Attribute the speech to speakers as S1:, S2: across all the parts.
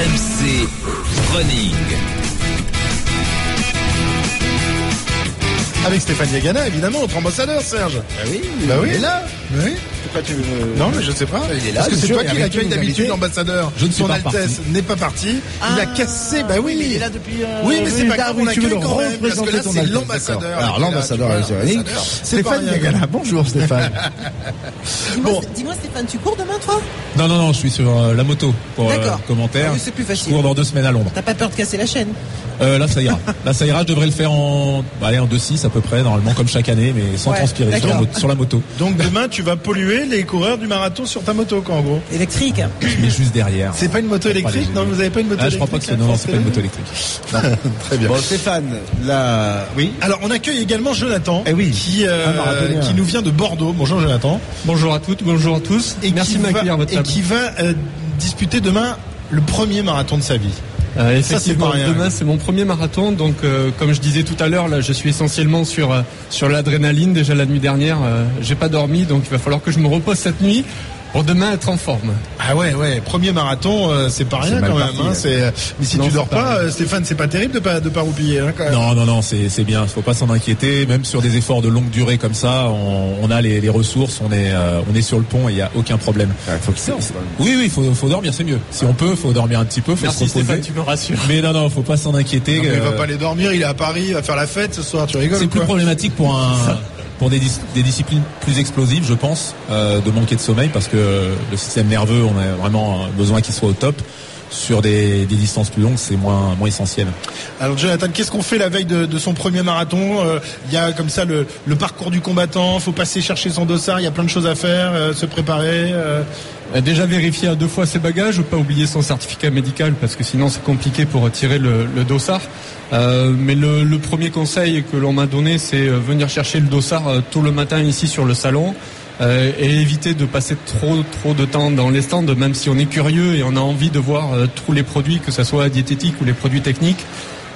S1: RMC Running.
S2: Avec Stéphane Yagana, évidemment, notre ambassadeur, Serge.
S3: Ah oui,
S2: Bah oui.
S3: il est là.
S2: Oui.
S3: Pourquoi tu veux...
S2: Non, mais je sais pas.
S3: Il est là,
S2: Parce que c'est toi qui l'accueille d'habitude, l'ambassadeur.
S4: Je ne suis
S2: Son
S4: pas
S2: Altesse n'est pas parti. il a cassé, bah oui.
S3: Ah, il est là depuis. euh,
S2: Oui, mais c'est pas grave, on l'accueille
S3: le
S2: quand même, parce que là, c'est l'ambassadeur.
S3: Alors, l'ambassadeur Stéphane
S2: rien.
S3: Yagana. Bonjour Stéphane.
S5: Dis-moi,
S2: Bon.
S5: dis-moi, Stéphane, tu cours demain toi?
S4: Non, non, non, je suis sur euh, la moto pour euh,
S5: D'accord.
S4: commentaire.
S5: Ah c'est plus facile.
S4: Je cours dans deux semaines à Londres.
S5: T'as pas peur de casser la chaîne?
S4: Euh, là, ça ira. là, ça ira. Je devrais le faire en, bah, allez, en 2-6 à peu près, normalement, comme chaque année, mais sans
S5: Ouais,
S4: transpirer sur la,
S5: d'accord.
S4: moto- sur la moto.
S2: Donc demain, tu vas polluer les coureurs du marathon sur ta moto, quoi, en gros.
S5: Électrique.
S4: Mais juste derrière.
S2: C'est pas une moto électrique Non, vous avez pas une moto
S4: Ah, je
S2: électrique
S4: crois pas que c'est, non, non,
S2: France
S4: c'est pas une moto électrique.
S2: Très bien.
S3: Bon Stéphane, là, oui.
S2: Alors, on accueille également Jonathan,
S3: Eh oui,
S2: qui, euh,
S3: un marathonien.
S2: qui nous vient de Bordeaux. Bonjour Jonathan.
S6: Bonjour à toutes, bonjour à tous.
S2: Et
S6: Merci
S2: qui
S6: de m'accueillir votre
S2: Et
S6: table.
S2: qui va euh, disputer demain le premier marathon de sa vie.
S6: Euh, effectivement,
S2: rien.
S6: demain c'est mon premier marathon, donc euh, comme je disais tout à l'heure, là je suis essentiellement sur euh, sur l'adrénaline. Déjà la nuit dernière, euh, j'ai pas dormi, donc il va falloir que je me repose cette nuit pour demain être en forme.
S2: Ah ouais, ouais, premier marathon, euh, c'est pas rien quand même.
S4: parti,
S2: hein,
S4: hein.
S2: c'est, euh, mais si
S6: Non,
S2: tu dors
S6: pas
S2: pas, euh, Stéphane, c'est pas terrible de pas de pas roupiller hein, quand même.
S4: Non, non, non, c'est, c'est bien. Faut pas s'en inquiéter. Même sur des efforts de longue durée comme ça, on, on a les, les ressources, on est, euh, on est sur le pont et il y a aucun problème.
S3: Il faut qu'il sorte.
S4: Oui, oui, faut, faut dormir, c'est mieux. Si on peut, faut dormir un petit peu, faut
S6: Merci
S4: se reposer.
S6: Stéphane, tu me rassures.
S4: Mais non, non, faut pas s'en inquiéter.
S2: Non, mais il va
S4: euh,
S2: pas aller dormir, il est à Paris, il va faire la fête ce soir, tu rigoles
S4: C'est plus problématique pour un pour des, dis- des disciplines plus explosives, je pense, euh, de manquer de sommeil parce que le système nerveux, on a vraiment besoin qu'il soit au top. Sur des, des distances plus longues, c'est moins moins essentiel.
S2: Alors Jonathan, qu'est-ce qu'on fait la veille de, de son premier marathon? Euh, Il y a comme ça le, le parcours du combattant, faut passer chercher son dossard, il y a plein de choses à faire, euh, se préparer. euh.
S6: Déjà vérifier à deux fois ses bagages, pas oublier son certificat médical parce que sinon c'est compliqué pour retirer le, le dossard. Euh, mais le, le premier conseil que l'on m'a donné, c'est venir chercher le dossard tôt le matin ici sur le salon. Euh, et éviter de passer trop trop de temps dans les stands, même si on est curieux et on a envie de voir euh, tous les produits, que ce soit diététique ou les produits techniques.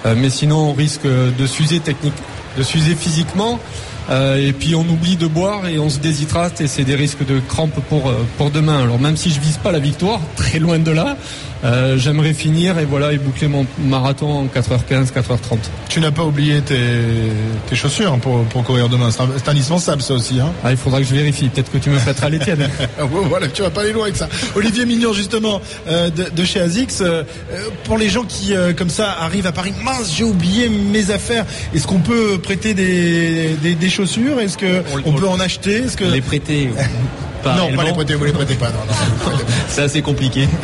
S6: Euh, mais sinon, on risque de s'user physiquement. Et puis on oublie de boire et on se déshydrate et c'est des risques de crampes pour pour demain. Alors même si je vise pas la victoire, très loin de là, euh, j'aimerais finir et voilà et boucler mon marathon en 4h15, 4h30.
S2: Tu n'as pas oublié tes, tes chaussures pour, pour courir demain, c'est indispensable ça aussi. Hein.
S6: Ah, il faudra que je vérifie. Peut-être que tu me prêteras les tiennes.
S2: Ah, ouais, voilà, tu vas pas aller loin avec ça. Olivier Mignon, justement, euh, de, de chez Azix, euh, euh, pour les gens qui, euh, comme ça, arrivent à Paris, mince, j'ai oublié mes affaires. Est-ce qu'on peut prêter des, des, des chaussures? Est-ce que on, peut en acheter? Est-ce que
S7: les prêter pas
S2: non, pas les prêter, vous les prêtez pas. Non, non,
S7: c'est assez compliqué.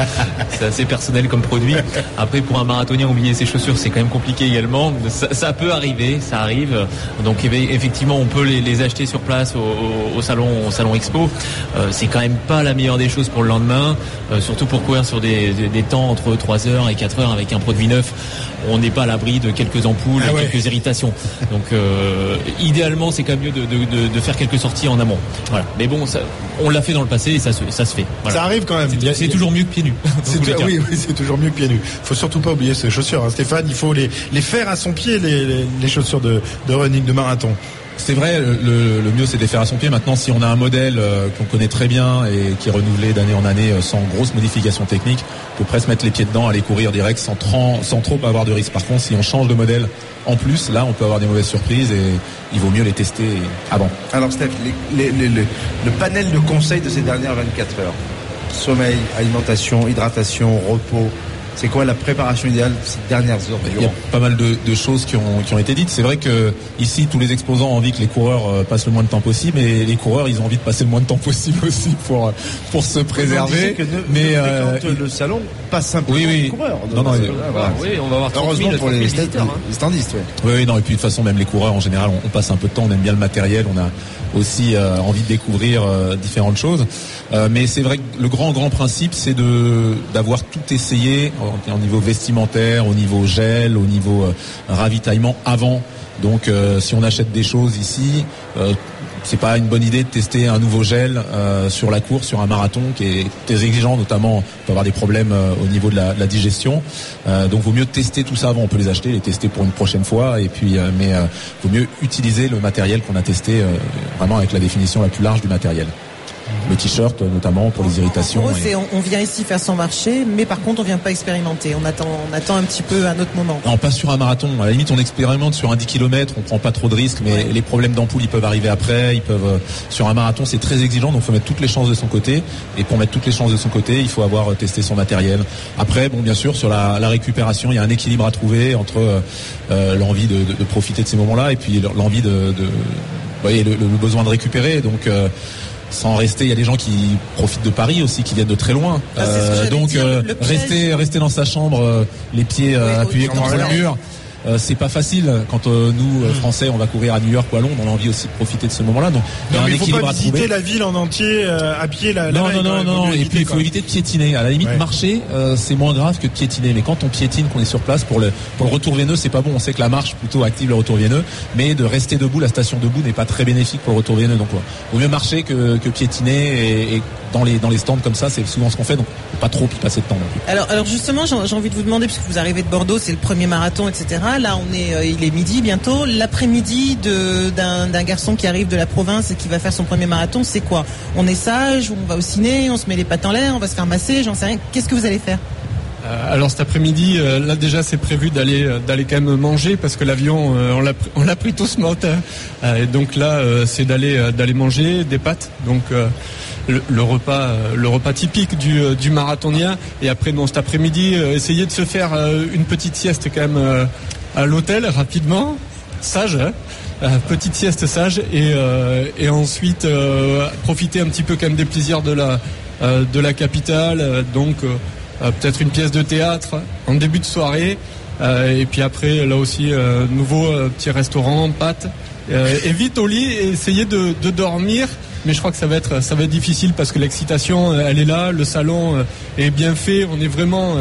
S7: C'est assez personnel comme produit. Après pour un marathonien oublier ses chaussures c'est quand même compliqué également. Ça, ça peut arriver ça arrive. Donc effectivement on peut les, les acheter sur place au, au- au salon au salon expo. Euh, c'est quand même pas la meilleure des choses pour le lendemain. Euh, surtout pour courir sur des, des- des temps entre 3 heures et 4 heures avec un produit neuf. On n'est pas à l'abri de quelques ampoules
S2: Ah ouais.
S7: quelques irritations. Donc euh, idéalement c'est quand même mieux de, de- de- de faire quelques sorties en amont. Voilà. Mais bon ça, on l'a fait dans le passé et ça se, ça se fait Voilà.
S2: Ça arrive quand même.
S7: C'est- toujours mieux que pieds nus.
S2: oui, c'est toujours mieux que pieds nus. Faut surtout pas oublier ses chaussures, hein, Stéphane. Il faut les, les faire à son pied, les, les, les chaussures de, de running, de marathon.
S4: C'est vrai, le, mieux c'est de les faire à son pied. Maintenant, si on a un modèle euh, qu'on connaît très bien et qui est renouvelé d'année en année euh, sans grosse modification technique, on peut presque mettre les pieds dedans, aller courir direct sans, sans trop avoir de risque. Par contre, si on change de modèle en plus, là, on peut avoir des mauvaises surprises et il vaut mieux les tester avant.
S3: Alors Steph, le panel de conseils de ces dernières 24 heures? Sommeil, alimentation, hydratation, repos. C'est quoi la préparation idéale de ces dernières heures
S4: Il y a pas mal de, de choses qui ont, qui ont été dites. C'est vrai que ici, tous les exposants ont envie que les coureurs euh, passent le moins de temps possible, et les coureurs, ils ont envie de passer le moins de temps possible aussi pour euh, pour se préserver.
S3: disait que ne-
S4: mais
S3: ne
S4: euh,
S3: le salon, pas simplement
S4: Oui, oui.
S3: les coureurs.
S4: Non, non,
S3: voilà.
S7: Oui, on va avoir 30
S3: Heureusement
S7: 000,
S3: pour
S7: 30 000
S3: les, stand-
S7: visiteurs, hein.
S3: les standistes. ouais.
S4: Oui, oui, non, et puis de toute façon, même les coureurs en général, on, on passe un peu de temps, on aime bien le matériel, on a aussi euh, envie de découvrir euh, différentes choses. Euh, mais c'est vrai que le grand, grand principe, c'est de d'avoir tout essayé au, au niveau vestimentaire, au niveau gel, au niveau euh, ravitaillement avant. Donc, euh, si on achète des choses ici, euh, c'est pas une bonne idée de tester un nouveau gel sur la course, sur un marathon qui est très exigeant, notamment on peut avoir des problèmes au niveau de la, digestion. Euh, donc vaut mieux tester tout ça avant. On peut les acheter, les tester pour une prochaine fois, et puis mais vaut mieux utiliser le matériel qu'on a testé vraiment avec la définition la plus large du matériel. Le t-shirt notamment pour les irritations.
S5: Pour eux,
S4: Et-
S5: c'est on, vient ici faire son marché, mais par contre, on vient pas expérimenter. On attend, on attend un petit peu un autre moment.
S4: Non, pas sur un marathon. À la limite, on expérimente sur un 10 km, on prend pas trop de risques, mais
S5: Ouais.
S4: les problèmes d'ampoule, ils peuvent arriver après. Ils peuvent. euh, Sur un marathon, c'est très exigeant, donc faut mettre toutes les chances de son côté. Et pour mettre toutes les chances de son côté, il faut avoir euh, testé son matériel. Après, bon, bien sûr, sur la, la récupération, il y a un équilibre à trouver entre euh, l'envie de, de- de profiter de ces moments-là et puis l'envie de, de vous voyez, le, le besoin de récupérer. Donc euh, sans rester, il y a des gens qui profitent de Paris aussi, qui viennent de très loin.
S5: Ah, j'allais
S4: donc euh, rester, rester dans sa chambre, euh, les pieds euh,
S5: Oui,
S4: appuyés contre le mur. Euh, c'est pas facile quand euh, nous euh, Français on va courir à New York ou à Londres on a envie aussi de profiter de ce moment-là donc il y a
S2: Non,
S4: un
S2: il faut
S4: équilibre
S2: pas
S4: à
S2: visiter
S4: trouver
S2: la ville en entier euh, à pied la, la
S4: non, non, non, non,
S2: mieux
S4: et puis il faut
S2: quoi.
S4: éviter de piétiner. À la limite,
S2: Ouais.
S4: marcher, euh, c'est moins grave que de piétiner. Mais quand on piétine, qu'on est sur place, pour le, pour le retour veineux, c'est pas bon. On sait que la marche plutôt active le retour veineux, mais de rester debout, la station debout n'est pas très bénéfique pour le retour veineux. Donc, ouais, vaut mieux marcher que, que piétiner et, et dans les, dans les stands comme ça, c'est souvent ce qu'on fait. Donc, faut pas trop y passer de temps non plus.
S5: Alors, alors justement, j'ai j'ai envie de vous demander, puisque vous arrivez de Bordeaux, c'est le premier marathon, etc. Là, on est, euh, il est midi bientôt. L'après-midi d'un garçon qui arrive de la province et qui va faire son premier marathon, c'est quoi? On est sage, on va au ciné, on se met les pattes en l'air, on va se faire masser, j'en sais rien. Qu'est-ce que vous allez faire?
S6: Euh, alors cet après-midi, euh, là déjà c'est prévu d'aller d'aller quand même manger parce que l'avion on l'a pris- tout ce matin. Et donc là c'est d'aller manger des pâtes. Donc le, repas typique du du marathonien. Et après non cet après-midi essayer de se faire une petite sieste quand même à l'hôtel rapidement, sage. hein. Euh, petite sieste sage et, euh, et ensuite euh, profiter un petit peu quand même des plaisirs de la de la capitale. Donc peut-être une pièce de théâtre en début de soirée. Et puis après, là aussi, nouveau petit restaurant, pâtes. Et vite au lit et essayer de, de dormir. Mais je crois que ça va être ça va être difficile parce que l'excitation, elle est là, le salon est bien fait, on est vraiment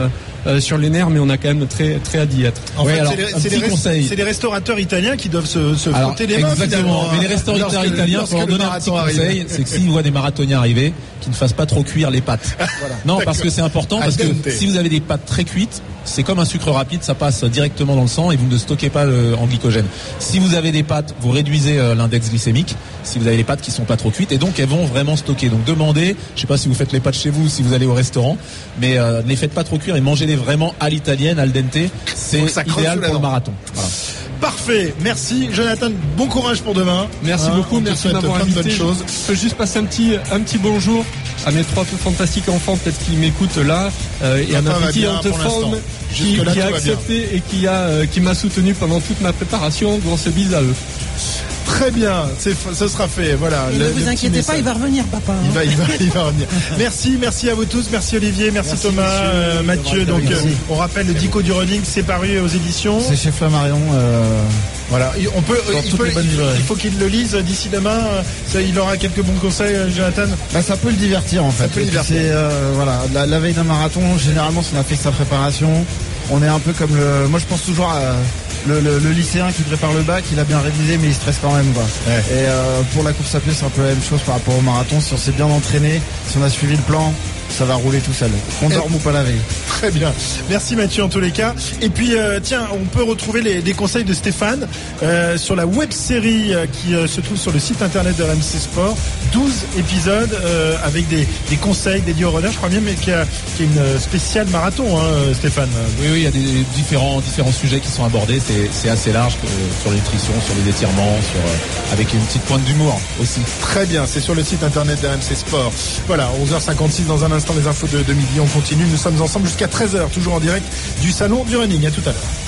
S6: euh, sur les nerfs, mais on a quand même très très hâte d'y être.
S2: En
S4: Ouais,
S2: fait,
S4: alors,
S2: c'est les- les, restaurateurs italiens qui doivent se, se
S4: Alors,
S2: frotter les mains.
S4: exactement.
S2: finalement,
S4: Mais les
S2: hein,
S4: restaurateurs
S2: lorsque-
S4: italiens, pour leur
S2: le
S4: donner un petit conseil, c'est que s'ils voient des marathoniens arriver, qu'ils ne fassent pas trop cuire les pâtes. Non, parce que c'est important, parce que si vous avez des pâtes très cuites, c'est comme un sucre rapide, ça passe directement dans le sang et vous ne stockez pas euh, en glycogène. Si vous avez des pâtes, vous réduisez euh, l'index glycémique. Si vous avez les pâtes qui sont pas trop cuites, et donc elles vont vraiment stocker. Donc demandez, je sais pas si vous faites les pâtes chez vous, ou si vous allez au restaurant, mais euh, ne les faites pas trop cuire et mangez-les vraiment à l'italienne, al dente. C'est idéal pour le marathon. Voilà.
S2: Parfait. Merci, Jonathan. Bon courage pour demain.
S6: Merci
S2: Hein,
S6: beaucoup, merci de m'avoir invité. Je peux juste passer un petit, un petit bonjour à mes trois fantastiques enfants, peut-être qui m'écoutent là, euh, et à ma petite Forme qui, qui a
S2: tout
S6: accepté et qui a, euh, qui m'a soutenu pendant toute ma préparation. Grosse bise à eux.
S2: Très bien. C'est, ce sera fait. Voilà. Le-
S5: Ne vous inquiétez pas, il va revenir, papa. hein.
S2: Il va, il va, il va revenir. Merci, merci à vous tous, merci Olivier, merci,
S3: Merci,
S2: Thomas, euh, Mathieu. Donc, euh, on rappelle le Dico du running, c'est paru aux éditions.
S3: C'est chez Flammarion. Euh,
S2: Voilà, on peut, il, peut- faut qu'il le lise d'ici demain. ça, il aura quelques bons conseils, Jonathan.
S3: bah, ça peut le divertir en fait.
S2: peut le divertir.
S3: c'est, euh, voilà, la, la veille d'un marathon, généralement, si on a fait sa préparation, on est un peu comme le. Moi, je pense toujours à le, le- le lycéen qui prépare le bac. Il a bien révisé, mais il stresse quand même. Quoi.
S2: Ouais.
S3: Et euh, pour la course à pied, c'est un peu la même chose par rapport au marathon. Si on s'est bien entraîné, si on a suivi le plan, ça va rouler tout seul. Qu'on dorme ou pas la veille.
S2: Très bien. Merci Mathieu en tous les cas. Et puis euh, tiens, on peut retrouver les, les conseils de Stéphane euh, sur la web série euh, qui euh, se trouve sur le site internet de RMC Sport. 12 épisodes euh, avec des, des conseils dédiés au runner. Je crois bien mais qu'il y a, qu'il y a une spéciale marathon, hein, Stéphane.
S4: Oui, oui, il y a des différents, différents sujets qui sont abordés. C'est, c'est assez large euh, sur nutrition, sur les étirements, sur, euh, avec une petite pointe d'humour aussi.
S2: Très bien, c'est sur le site internet d'RMC Sport. Voilà, 11h56 dans un instant les infos de, de midi, on continue. Nous sommes ensemble jusqu'à 13h, toujours en direct du salon du running. À tout à l'heure.